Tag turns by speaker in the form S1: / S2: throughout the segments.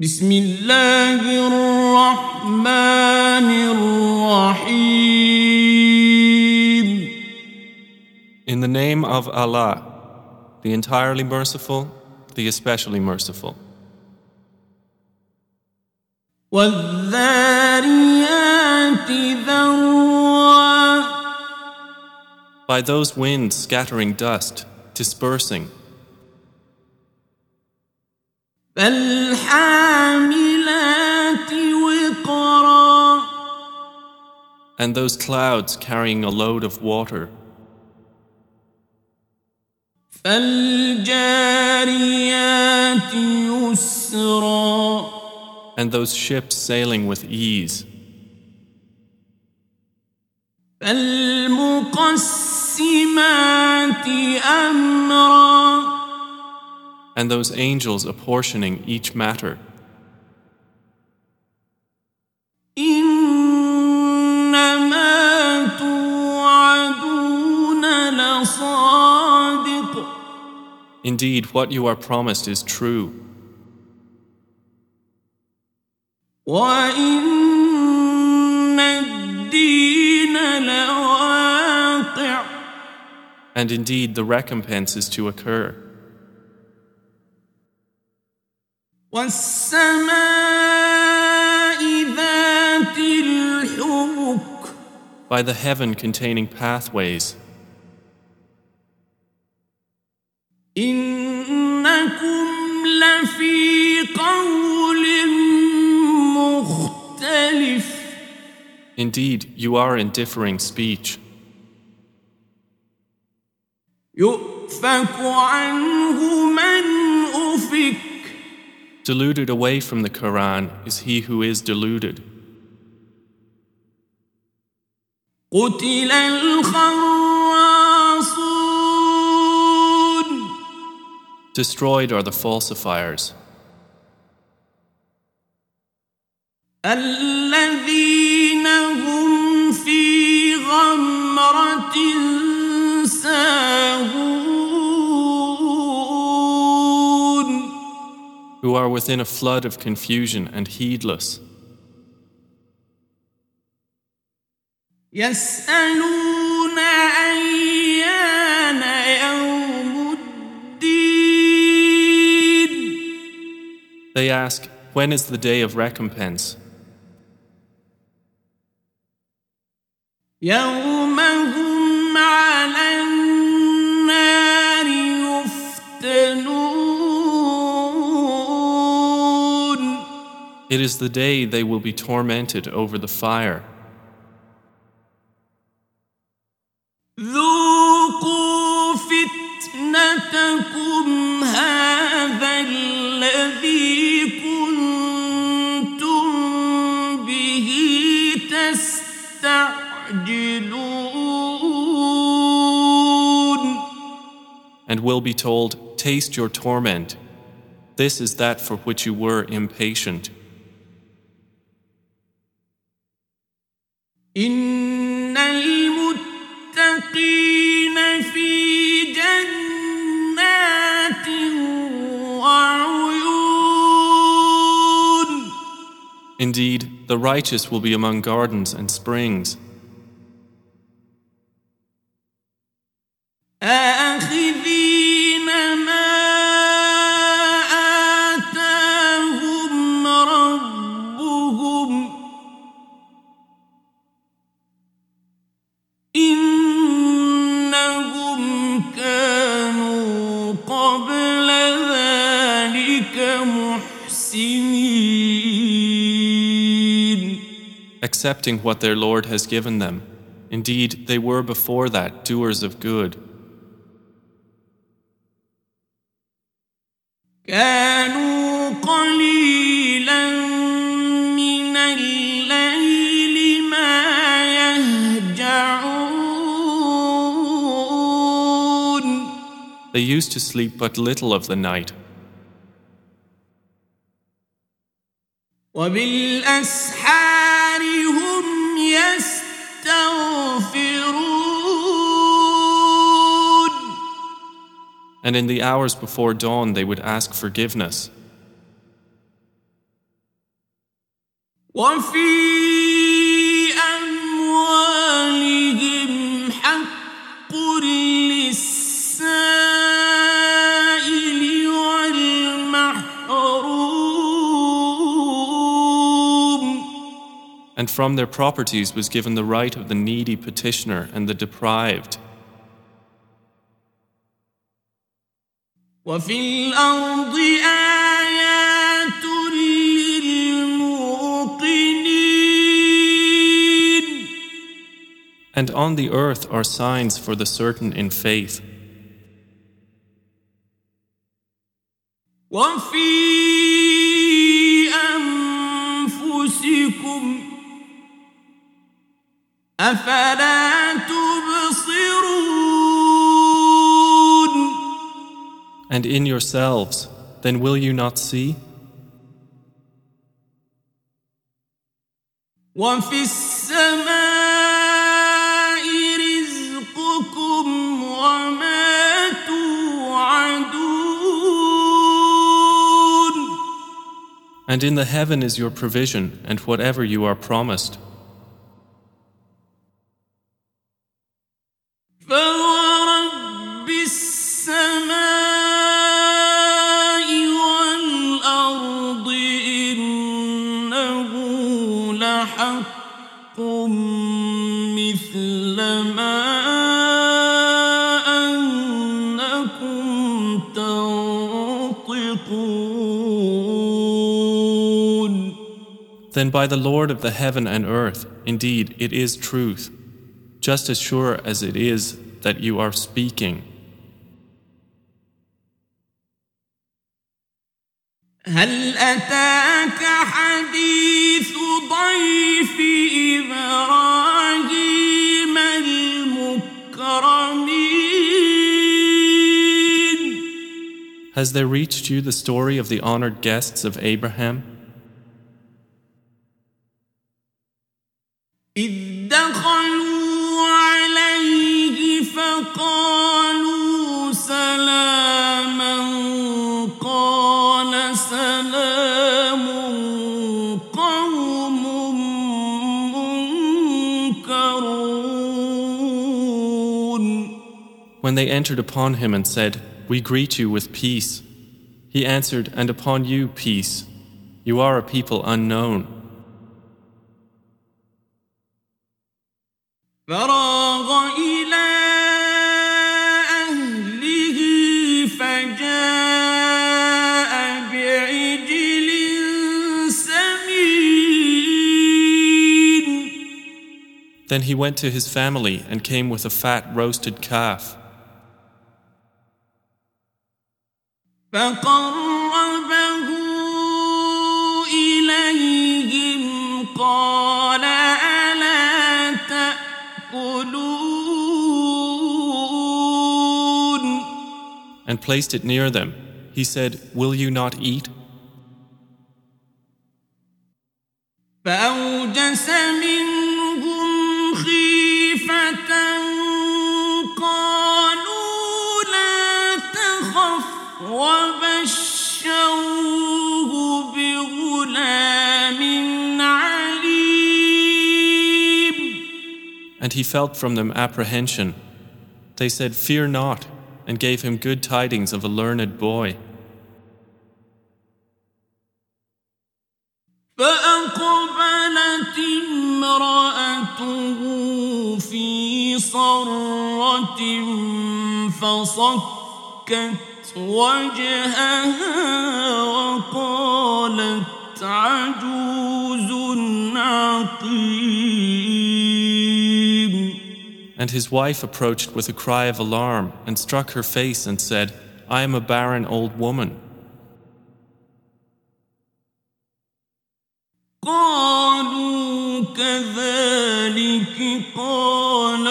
S1: بسم الله الرحمن الرحيم
S2: In the name of Allah, the entirely merciful, the especially merciful.
S1: والذاريات ذروا
S2: By those winds scattering dust, dispersing,
S1: فالحاملات وقرا
S2: and those clouds carrying a load of water,
S1: فالجاريات يسرا
S2: and those ships sailing with ease,
S1: فالمقسمات أمرا
S2: and those angels apportioning each matter. Indeed, what you are promised is true. And indeed, the recompense is to occur. By the heaven containing pathways,
S1: إنكم لفي قول مختلف
S2: indeed you are in differing speech.
S1: يؤفك عنه من أفك
S2: Deluded away from the Quran is he who is deluded. Destroyed are the falsifiers. who are within a flood of confusion and heedless.
S1: يسألون أيان يوم الدين
S2: They ask, When is the day of recompense?
S1: يوم هم على النار
S2: It is the day they will be tormented over the fire. And will be told, Taste your torment. This is that for which you were impatient.
S1: إن المتقين في جنات وعيون
S2: Indeed, the righteous will be among gardens and springs, accepting what their Lord has given them. Indeed, they were before that doers of good.
S1: كانوا قليلا من الليل ما يهجعون
S2: They used to sleep but little of the night,
S1: وبالأسحار
S2: and in the hours before dawn they would ask forgiveness. And from their properties was given the right of the needy petitioner and the deprived.
S1: وفي الأرض آيات للموقنين
S2: And on the earth are signs for the certain in faith.
S1: وفي
S2: And in yourselves, then will you not see?
S1: وفي السماء رزقكم وما توعدون
S2: And in the heaven is your provision and whatever you are promised. Then by the Lord of the heaven and earth, indeed it is truth, just as sure as it is that you are speaking.
S1: هل أتاك حديث ضيف إبراهيم المكرمين
S2: Has there reached you the story of the honored guests of Abraham? when they entered upon him and said, We greet you with peace. He answered, And upon you peace. You are a people unknown. Then he went to his family and came with a fat roasted calf.
S1: فقربه إليهم قال ألا تأكلون
S2: and placed it near them. He said, Will you not eat?
S1: فأوجس وبشروه بغلام عليم
S2: And he felt from them apprehension. They said, Fear not, and gave him good tidings of a learned boy.
S1: فأقبلت امرأته في صرة فصكت وجهها وقالت عجوز عقيم
S2: And his wife approached with a cry of alarm and struck her face and said, I am a barren old woman.
S1: قالوا كذلك قال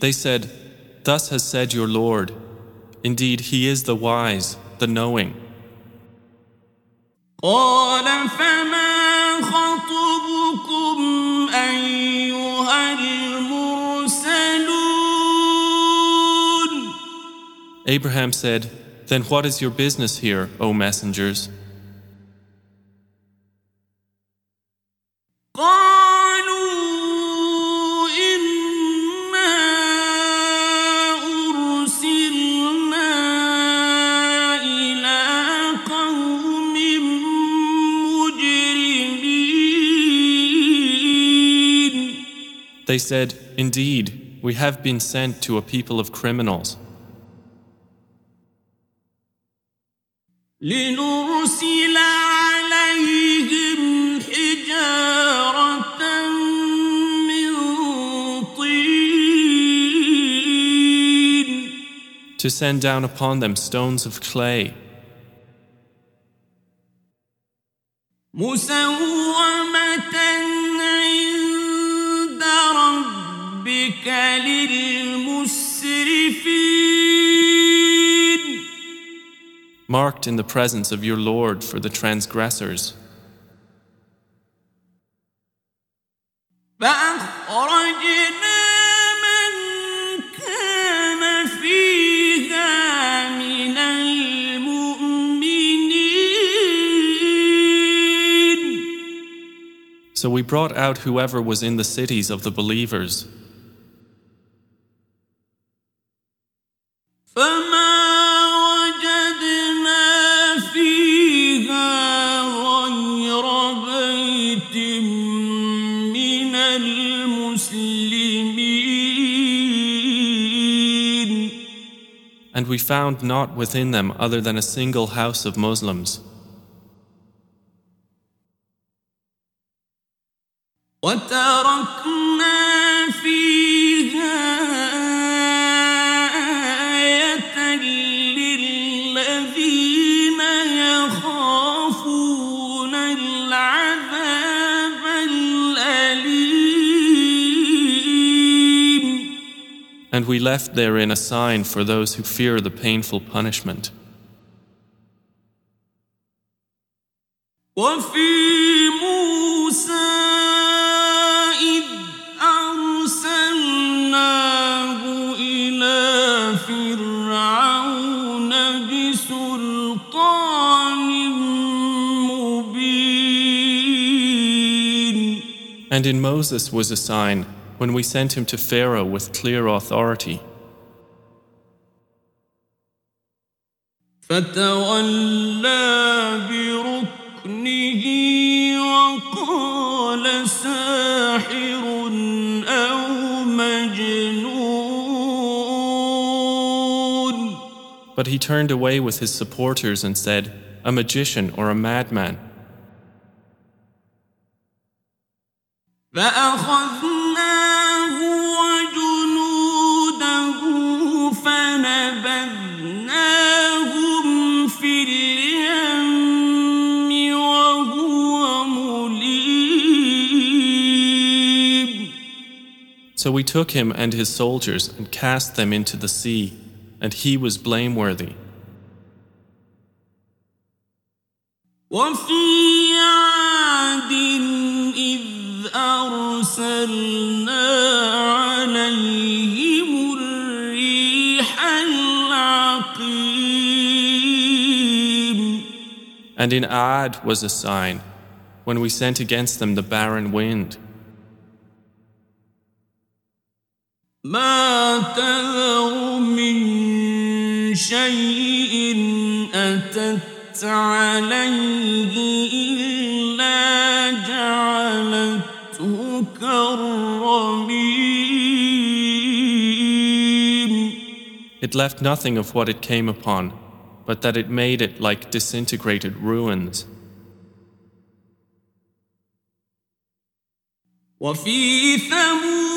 S2: They said, Thus has said your Lord. Indeed, He is the wise, the knowing. Abraham said, Then what is your business here, O messengers? They said, Indeed, we have been sent to a people of criminals.
S1: لنرسل عليهم حجارة من طين
S2: to send down upon them stones of clay,
S1: ربك للمسرفين
S2: marked in the presence of your Lord for the transgressors.
S1: فأخرجنا من كان فيها من المؤمنين
S2: So we brought out whoever was in the cities of the believers. And we found not within them other than a single house of Muslims. therein a sign for those who fear the painful punishment.
S1: وفي موسى إذ أرسلناه إلى فرعون بسلطان مبين
S2: And in Moses was a sign when we sent him to Pharaoh with clear authority.
S1: فتولى بركنه وقال ساحر أو مجنون
S2: But he turned away with his supporters and said, A magician or a madman.
S1: فأخذناه
S2: So we took him and his soldiers and cast them into the sea, and he was blameworthy.
S1: وفي عاد إذ أرسلنا عليهم الريح العقيم
S2: And in Ad was a sign when we sent against them the barren wind.
S1: ما تذر من شيء أتت عليه إلا جعلته كالرميم
S2: It left nothing of what it came upon, but that it made it like disintegrated ruins.
S1: وفي ثمود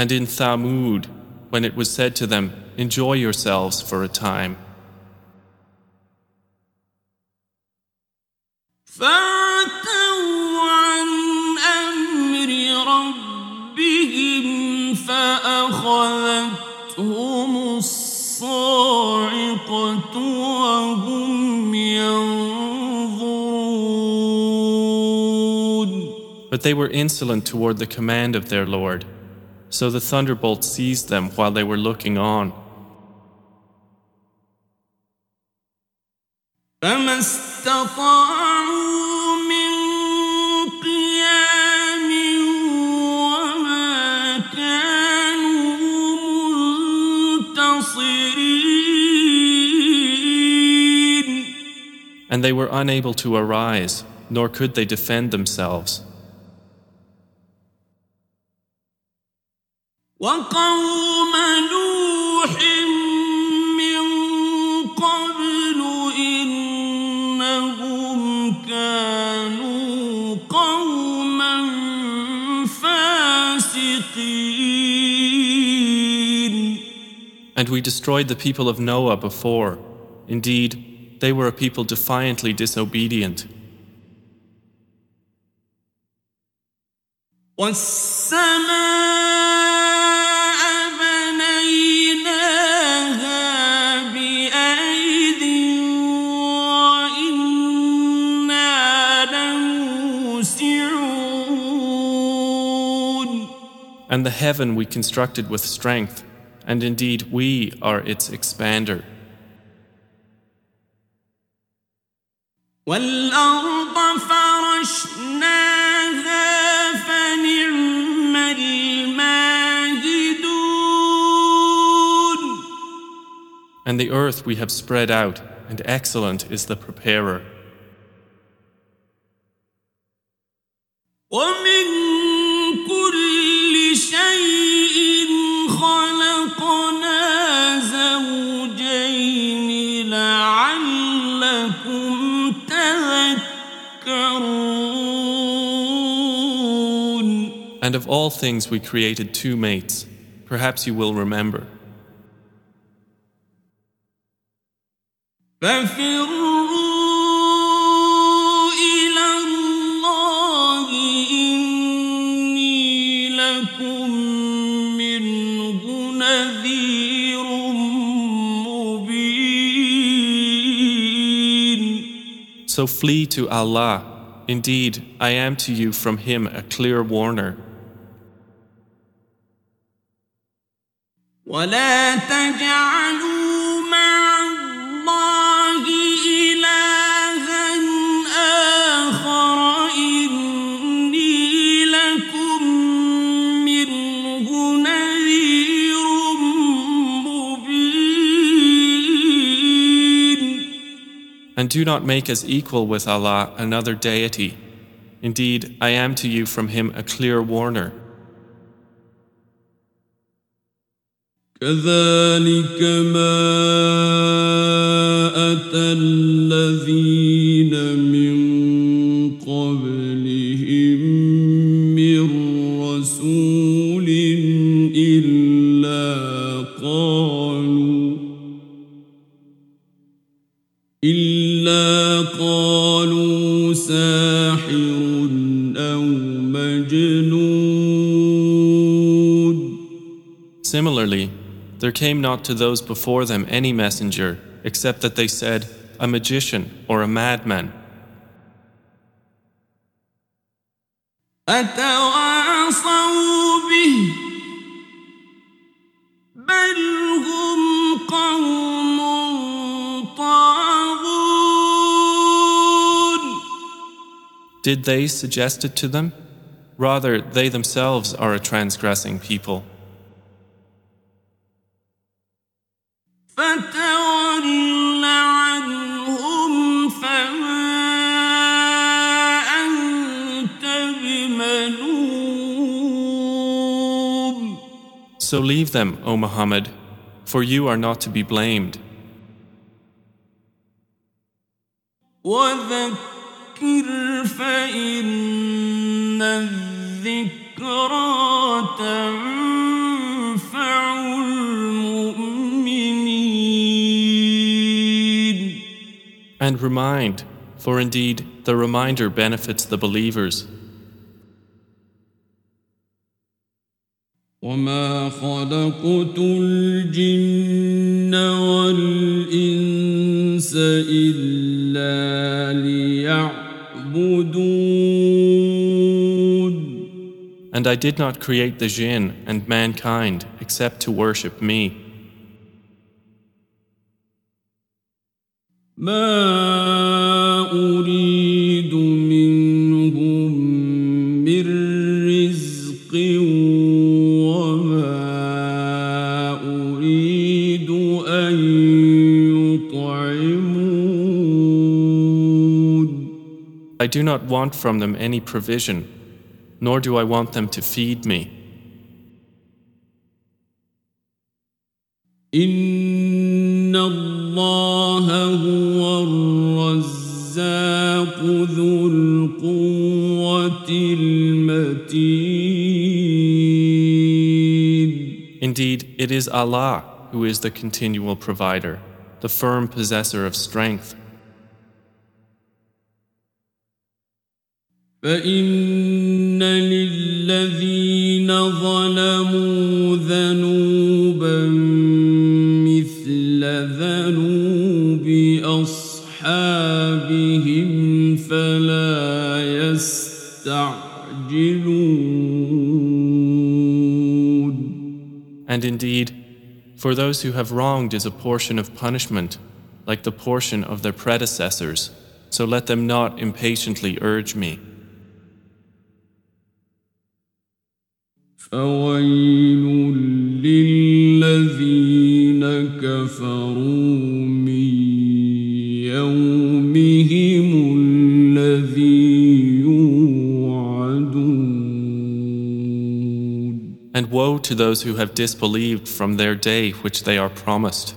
S2: and in Thamud, when it was said to them, Enjoy yourselves for a time. But they were insolent toward the command of their Lord. So the thunderbolt seized them while they were looking on. And they were unable to arise, nor could they defend themselves.
S1: وقوم نوح من قبل إنهم كانوا قوما فاسقين
S2: And we destroyed the people of Noah before. Indeed, they were a people defiantly disobedient.
S1: والسماء
S2: And the heaven we constructed with strength, and indeed we are its expander.
S1: والأرض فرشناها فنعم الماهدون
S2: And the earth we have spread out, and excellent is the preparer.
S1: ومن
S2: And of all things we created two mates. Perhaps you will remember. So flee to Allah. Indeed, I am to you from Him a clear warner.
S1: ولا تجعلوا مع الله إلها آخر إني لكم منه نذير مبين
S2: And do not make as equal with Allah another deity. Indeed, I am to you from Him a clear warner.
S1: كذلك ما أتى الذين من قبلهم من رسول إلا قالوا إلا قالوا ساحر أو مجنون.
S2: Similarly, There came not to those before them any messenger, except that they said, A magician or a madman. Did they suggest it to them? Rather, they themselves are a transgressing people.
S1: فتول عنهم فما أنت بملوم
S2: So leave them, O Muhammad, for you are not to be blamed.
S1: وذكر فإن الذكرى تنفع
S2: And remind, for indeed the reminder benefits the believers.
S1: وما خلقت الجن والإنس إلا ليعبدون
S2: And I did not create the jinn and mankind except to worship me.
S1: ما أريد منهم من رزق وما أريد أن يطعمون
S2: I do not want from them any provision, nor do I want them to feed me.
S1: إن الله هو الرزاق ذو القوة المتين
S2: Indeed, it is Allah who is the continual provider, the firm possessor of strength.
S1: فإن للذين ظلموا ذنوبا أصحابهم فلا يستعجلون
S2: And indeed, for those who have wronged is a portion of punishment, like the portion of their predecessors, so let them not impatiently urge me.
S1: فويل للذين
S2: to those who have disbelieved from their day which they are promised.